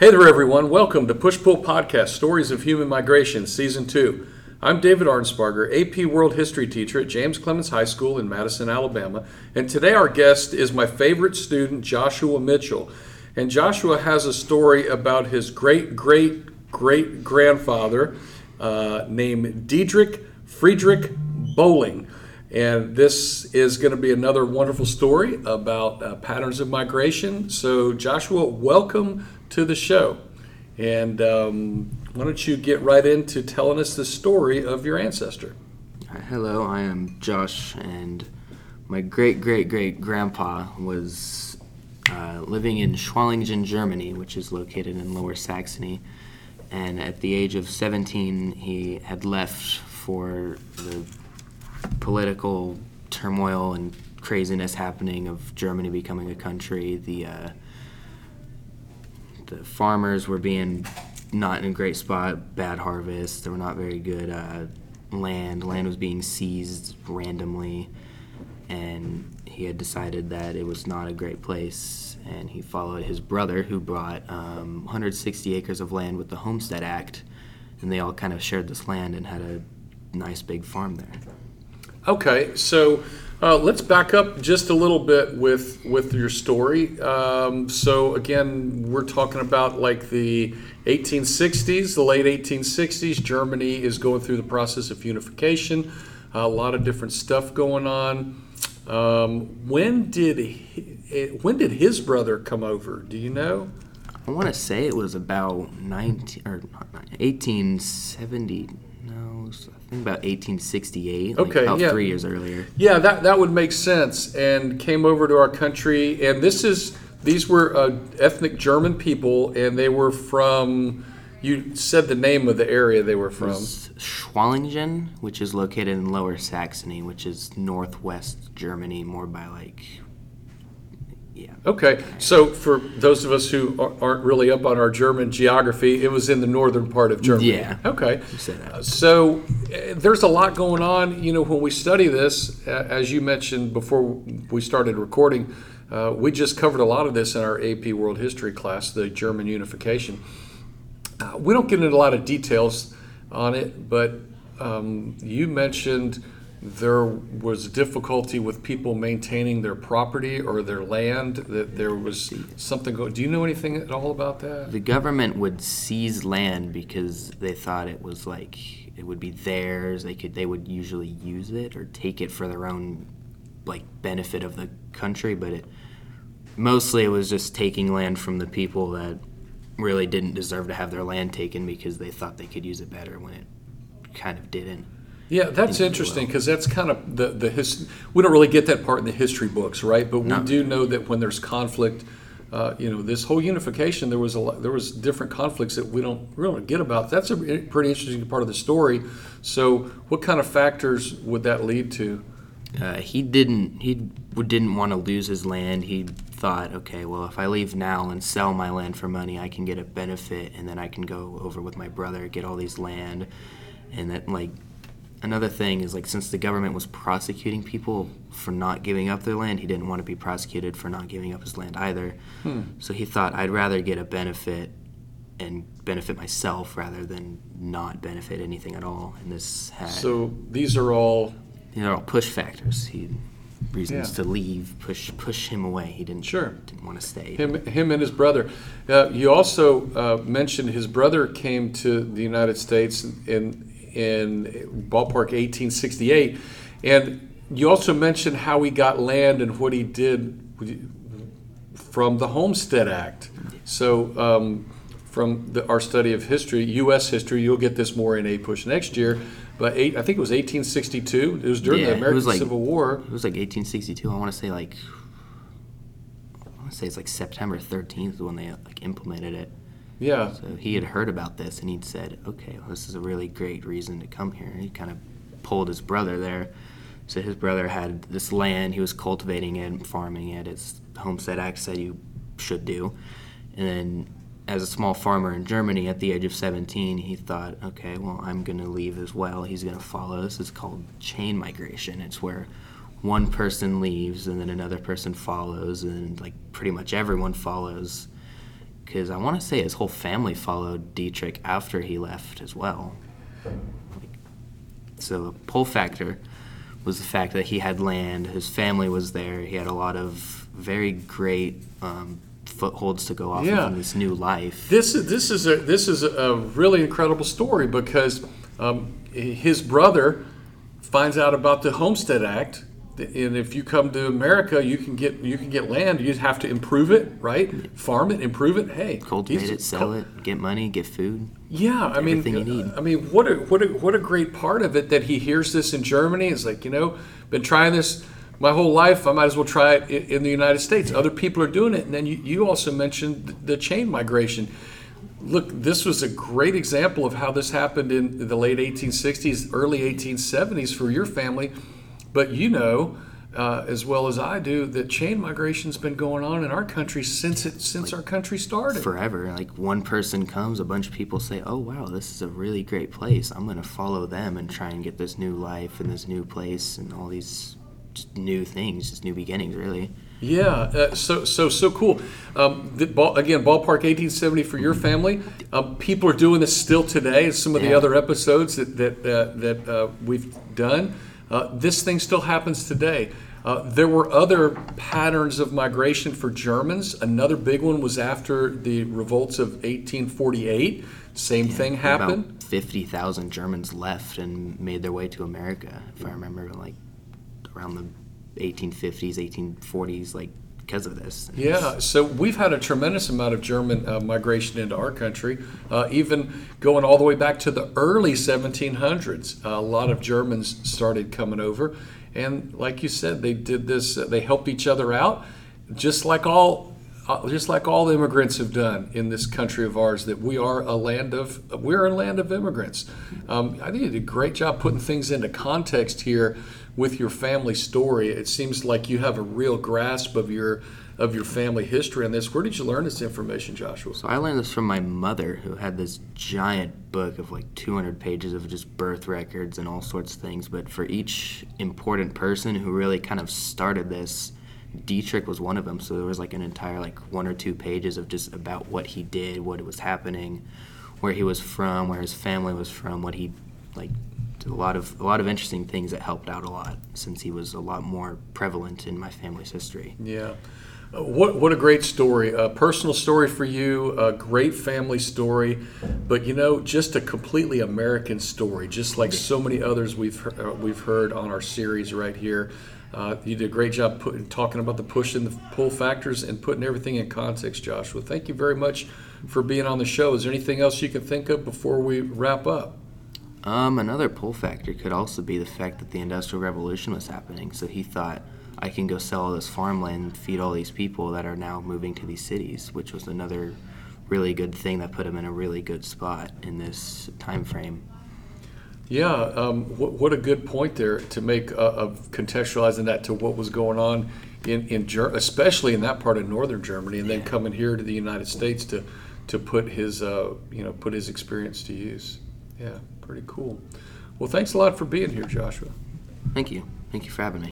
Hey there, everyone. Welcome to Push Pull Podcast Stories of Human Migration, Season 2. I'm David Arnsparger, AP World History teacher at James Clemens High School in Madison, Alabama. And today our guest is my favorite student, Joshua Mitchell. And Joshua has a story about his great great great grandfather uh, named Diedrich Friedrich Bowling. And this is going to be another wonderful story about uh, patterns of migration. So, Joshua, welcome to the show. And um, why don't you get right into telling us the story of your ancestor? Hello, I am Josh, and my great great great grandpa was uh, living in Schwalingen, Germany, which is located in Lower Saxony. And at the age of 17, he had left for the political turmoil and craziness happening of Germany becoming a country. The uh, the farmers were being not in a great spot, bad harvest. There were not very good uh, land. Land was being seized randomly, and he had decided that it was not a great place. And he followed his brother, who brought um, 160 acres of land with the Homestead Act, and they all kind of shared this land and had a nice big farm there. Okay, so uh, let's back up just a little bit with with your story. Um, so again, we're talking about like the 1860s, the late 1860s. Germany is going through the process of unification. a lot of different stuff going on. Um, when did he, when did his brother come over? Do you know? I want to say it was about 19 or 1870 think about 1868. Like okay, about yeah. three years earlier. Yeah, that that would make sense. And came over to our country, and this is these were uh, ethnic German people, and they were from. You said the name of the area they were from. Schwalingen, which is located in Lower Saxony, which is northwest Germany, more by like yeah. Okay, so for those of us who aren't really up on our German geography, it was in the northern part of Germany. Yeah. Okay. Uh, so uh, there's a lot going on. You know, when we study this, uh, as you mentioned before we started recording, uh, we just covered a lot of this in our AP World History class, the German unification. Uh, we don't get into a lot of details on it, but um, you mentioned there was difficulty with people maintaining their property or their land, that there was something going. Do you know anything at all about that? The government would seize land because they thought it was like it would be theirs. They could they would usually use it or take it for their own like benefit of the country, but it mostly it was just taking land from the people that really didn't deserve to have their land taken because they thought they could use it better when it kind of didn't. Yeah, that's interesting because that's kind of the the his. We don't really get that part in the history books, right? But we no. do know that when there's conflict, uh, you know, this whole unification, there was a lot, there was different conflicts that we don't really get about. That's a pretty interesting part of the story. So, what kind of factors would that lead to? Uh, he didn't he didn't want to lose his land. He thought, okay, well, if I leave now and sell my land for money, I can get a benefit, and then I can go over with my brother, get all these land, and that like another thing is like since the government was prosecuting people for not giving up their land, he didn't want to be prosecuted for not giving up his land either. Hmm. So he thought I'd rather get a benefit and benefit myself rather than not benefit anything at all. And this had so these are all these are all push factors. He reasons yeah. to leave push push him away. He didn't sure didn't want to stay. Him him and his brother. Uh, you also uh, mentioned his brother came to the United States in in ballpark 1868. And you also mentioned how he got land and what he did from the Homestead Act. So, um, from the, our study of history, U.S. history, you'll get this more in APUSH next year. But eight, I think it was 1862. It was during yeah, the American like, Civil War. It was like 1862. I want to say like I want to say it's like September 13th when they like implemented it. Yeah. So he had heard about this and he'd said, okay, well, this is a really great reason to come here. He kind of pulled his brother there. So his brother had this land, he was cultivating it and farming it, as Homestead Act said you should do. And then as a small farmer in Germany at the age of 17, he thought, okay, well, I'm going to leave as well. He's going to follow. This is called chain migration. It's where one person leaves and then another person follows, and like pretty much everyone follows because I want to say his whole family followed Dietrich after he left as well. Like, so the pull factor was the fact that he had land, his family was there, he had a lot of very great um, footholds to go off Yeah. of in this new life. This is this is a this is a really incredible story because um, his brother finds out about the Homestead Act, and if you come to America, you can get you can get land. You just have to improve it, right? Farm it, improve it. Hey, Cultivate it, sell it, get money, get food. Yeah, I mean, you need. I mean, what a what a what a great part of it that he hears this in Germany. It's like you know, been trying this my whole life. I might as well try it in the United States. Other people are doing it, and then you, you also mentioned the chain migration. Look, this was a great example of how this happened in the late 1860s, early 1870s for your family. But you know, uh, as well as I do, that chain migration's been going on in our country since it since our country started. forever. Like one person comes, a bunch of people say, "Oh wow, this is a really great place. I'm gonna follow them and try and get this new life and this new place and all these new things, just new beginnings, really." Yeah, uh, so so so cool. Um, ball, again, ballpark 1870 for your family. Um, people are doing this still today. Some of the other episodes that that uh, that uh, we've done, uh, this thing still happens today. Uh, there were other patterns of migration for Germans. Another big one was after the revolts of 1848. Same thing happened. About fifty thousand Germans left and made their way to America. If I remember, like around the 1850s, 1840s, like because of this. Yeah, so we've had a tremendous amount of German uh, migration into our country, uh, even going all the way back to the early 1700s. a lot of Germans started coming over, and like you said, they did this. Uh, they helped each other out, just like all, uh, just like all immigrants have done in this country of ours. That we are a land of, we're a land of immigrants. Um, I think you did a great job putting things into context here with your family story. It seems like you have a real grasp of your of your family history on this. Where did you learn this information, Joshua? So I learned this from my mother, who had this giant book of like 200 pages of just birth records and all sorts of things. But for each important person who really kind of started this, Dietrich was one of them. So there was like an entire like one or two pages of just about what he did, what was happening, where he was from, where his family was from, what he like. A lot of a lot of interesting things that helped out a lot since he was a lot more prevalent in my family's history. Yeah. Uh, What, what a great story. A personal story for you, a great family story, but you know, just a completely American story, just like so many others we've, uh, we've heard on our series right here. Uh, you did a great job putting, talking about the push and the pull factors and putting everything in context, Joshua. Thank you very much for being on the show. Is there anything else you can think of before we wrap up? Um, another pull factor could also be the fact that the Industrial Revolution was happening. So he thought, I can go sell all this farmland and feed all these people that are now moving to these cities, which was another really good thing that put him in a really good spot in this time frame. Yeah, um, what, what a good point there to make uh, of contextualizing that to what was going on in, in Ger- especially in that part of northern Germany, and then coming here to the United States to to put his uh, you know put his experience to use. Yeah, pretty cool. Well, thanks a lot for being here, Joshua. Thank you. Thank you for having me.